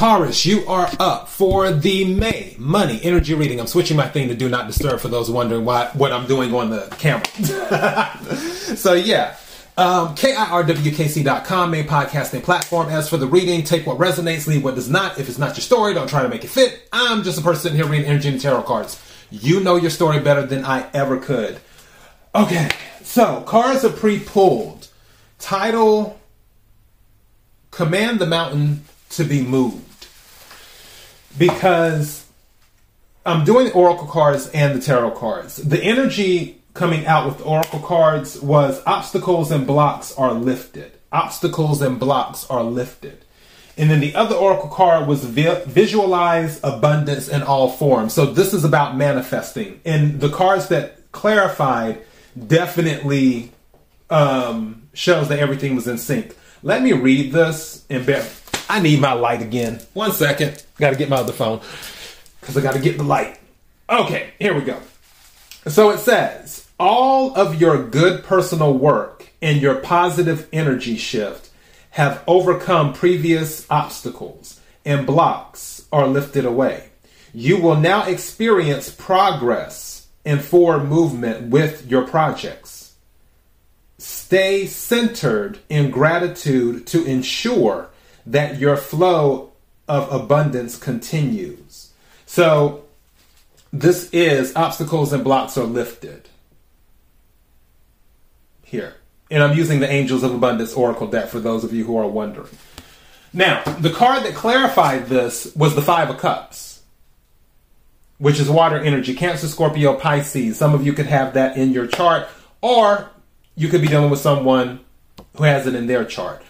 Taurus, you are up for the May money energy reading. I'm switching my thing to do not disturb for those wondering why what I'm doing on the camera. so yeah. Um, KIRWKC.com, main podcasting platform. As for the reading, take what resonates, leave what does not. If it's not your story, don't try to make it fit. I'm just a person sitting here reading energy and tarot cards. You know your story better than I ever could. Okay, so cards are pre-pulled. Title Command the Mountain to be moved because I'm doing the oracle cards and the tarot cards. The energy coming out with the oracle cards was obstacles and blocks are lifted. Obstacles and blocks are lifted. And then the other oracle card was vi- visualize abundance in all forms. So this is about manifesting. And the cards that clarified definitely um, shows that everything was in sync. Let me read this and bear, I need my light again. One second. Got to get my other phone because I got to get the light. Okay, here we go. So it says, all of your good personal work and your positive energy shift have overcome previous obstacles and blocks are lifted away. You will now experience progress and forward movement with your projects. Stay centered in gratitude to ensure that your flow of abundance continues. So, this is obstacles and blocks are lifted. Here. And I'm using the Angels of Abundance Oracle deck for those of you who are wondering. Now, the card that clarified this was the Five of Cups, which is water energy, Cancer, Scorpio, Pisces. Some of you could have that in your chart, or you could be dealing with someone who has it in their chart.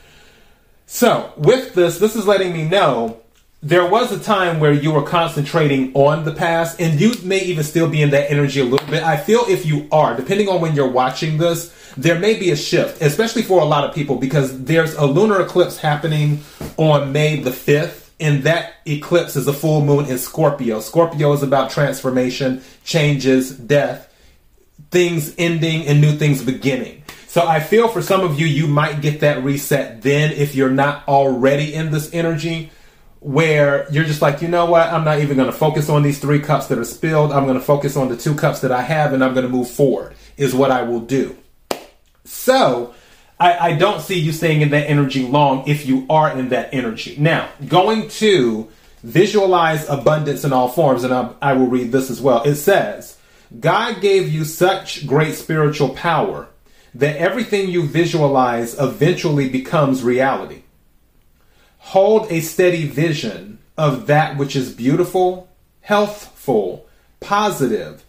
So, with this, this is letting me know there was a time where you were concentrating on the past, and you may even still be in that energy a little bit. I feel if you are, depending on when you're watching this, there may be a shift, especially for a lot of people, because there's a lunar eclipse happening on May the 5th, and that eclipse is a full moon in Scorpio. Scorpio is about transformation, changes, death, things ending, and new things beginning. So I feel for some of you, you might get that reset then if you're not already in this energy where you're just like, you know what, I'm not even going to focus on these three cups that are spilled. I'm going to focus on the two cups that I have and I'm going to move forward, is what I will do. So I, I don't see you staying in that energy long if you are in that energy. Now, going to visualize abundance in all forms, and I, I will read this as well. It says, God gave you such great spiritual power that everything you visualize eventually becomes reality. Hold a steady vision of that which is beautiful, healthful, positive,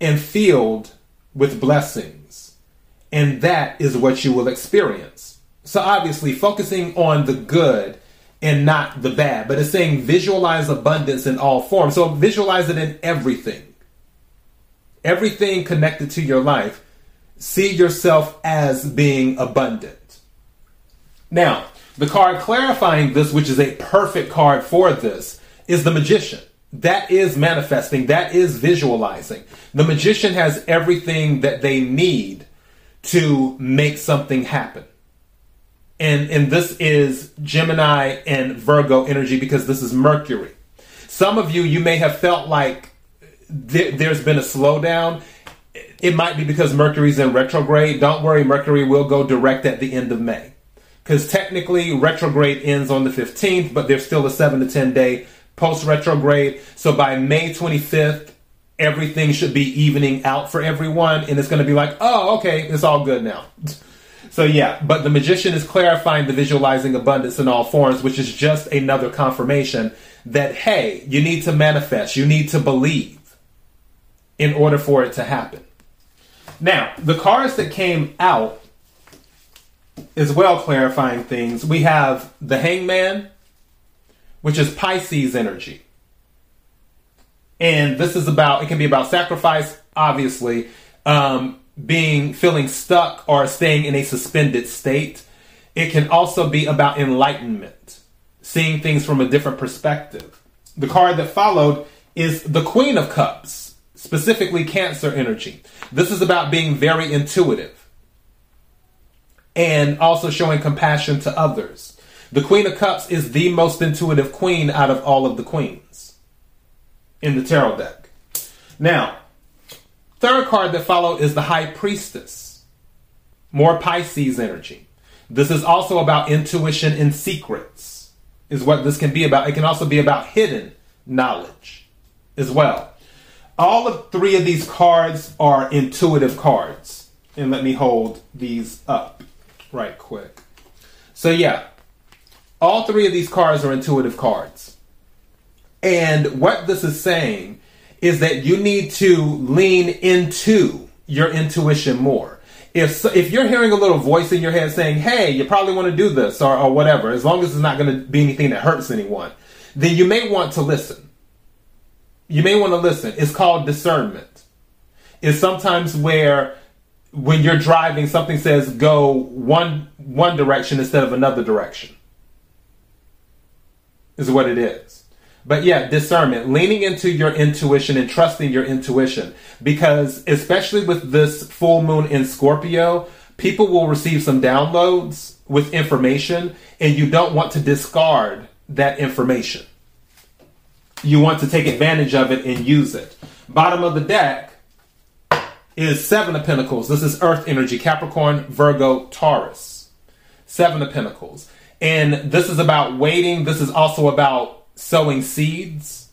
and filled with blessings. And that is what you will experience. So, obviously, focusing on the good and not the bad, but it's saying visualize abundance in all forms. So, visualize it in everything. Everything connected to your life see yourself as being abundant. Now, the card clarifying this, which is a perfect card for this, is the magician. That is manifesting, that is visualizing. The magician has everything that they need to make something happen. And, and this is Gemini and Virgo energy because this is Mercury. Some of you, you may have felt like th- there's been a slowdown it might be because Mercury's in retrograde. Don't worry, Mercury will go direct at the end of May. Because technically, retrograde ends on the 15th, but there's still a 7 to 10 day post retrograde. So by May 25th, everything should be evening out for everyone, and it's going to be like, oh, okay, it's all good now. So yeah, but the magician is clarifying the visualizing abundance in all forms, which is just another confirmation that hey, you need to manifest, you need to believe in order for it to happen. Now, the cards that came out as well clarifying things. We have the Hangman, which is Pisces energy. And this is about, it can be about sacrifice, obviously, um, being, feeling stuck or staying in a suspended state. It can also be about enlightenment, seeing things from a different perspective. The card that followed is the Queen of Cups specifically Cancer energy. This is about being very intuitive and also showing compassion to others. The Queen of Cups is the most intuitive queen out of all of the queens in the tarot deck. Now, third card that follow is the High Priestess. More Pisces energy. This is also about intuition and secrets, is what this can be about. It can also be about hidden knowledge as well. All of three of these cards are intuitive cards. And let me hold these up right quick. So, yeah, all three of these cards are intuitive cards. And what this is saying is that you need to lean into your intuition more. If, if you're hearing a little voice in your head saying, hey, you probably want to do this or, or whatever, as long as it's not going to be anything that hurts anyone, then you may want to listen. You may want to listen. It's called discernment. It's sometimes where when you're driving, something says go one one direction instead of another direction. Is what it is. But yeah, discernment, leaning into your intuition and trusting your intuition. Because especially with this full moon in Scorpio, people will receive some downloads with information and you don't want to discard that information. You want to take advantage of it and use it. Bottom of the deck is Seven of Pentacles. This is Earth energy, Capricorn, Virgo, Taurus. Seven of Pentacles. And this is about waiting. This is also about sowing seeds.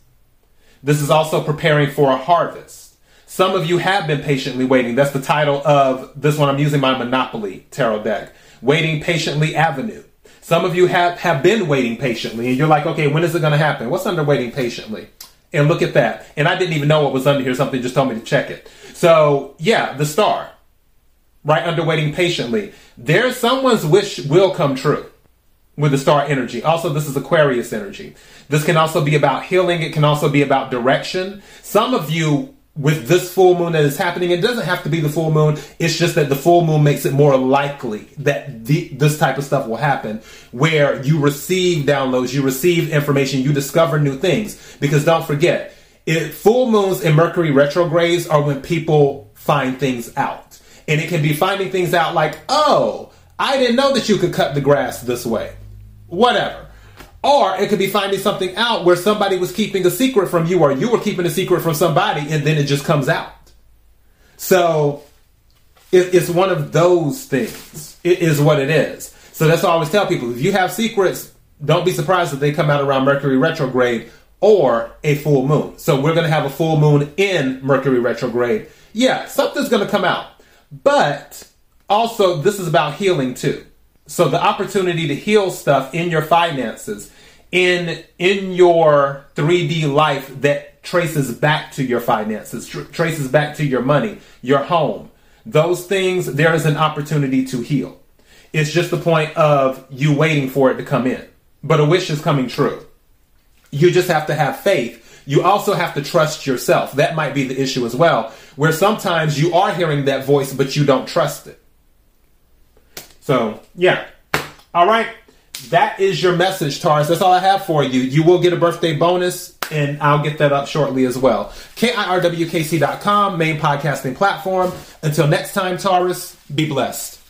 This is also preparing for a harvest. Some of you have been patiently waiting. That's the title of this one. I'm using my Monopoly tarot deck. Waiting Patiently Avenue. Some of you have, have been waiting patiently and you're like, okay, when is it going to happen? What's under waiting patiently? And look at that. And I didn't even know what was under here. Something just told me to check it. So yeah, the star, right under waiting patiently. There's someone's wish will come true with the star energy. Also, this is Aquarius energy. This can also be about healing. It can also be about direction. Some of you, with this full moon that is happening, it doesn't have to be the full moon. It's just that the full moon makes it more likely that the, this type of stuff will happen where you receive downloads, you receive information, you discover new things. Because don't forget, it, full moons and Mercury retrogrades are when people find things out. And it can be finding things out like, oh, I didn't know that you could cut the grass this way whatever. Or it could be finding something out where somebody was keeping a secret from you, or you were keeping a secret from somebody, and then it just comes out. So it, it's one of those things. It is what it is. So that's why I always tell people if you have secrets, don't be surprised if they come out around Mercury retrograde or a full moon. So we're going to have a full moon in Mercury retrograde. Yeah, something's going to come out. But also, this is about healing too. So the opportunity to heal stuff in your finances, in in your 3D life that traces back to your finances, tr- traces back to your money, your home. Those things there is an opportunity to heal. It's just the point of you waiting for it to come in. But a wish is coming true. You just have to have faith. You also have to trust yourself. That might be the issue as well, where sometimes you are hearing that voice, but you don't trust it. So, yeah. All right. That is your message, Taurus. That's all I have for you. You will get a birthday bonus, and I'll get that up shortly as well. KIRWKC.com, main podcasting platform. Until next time, Taurus, be blessed.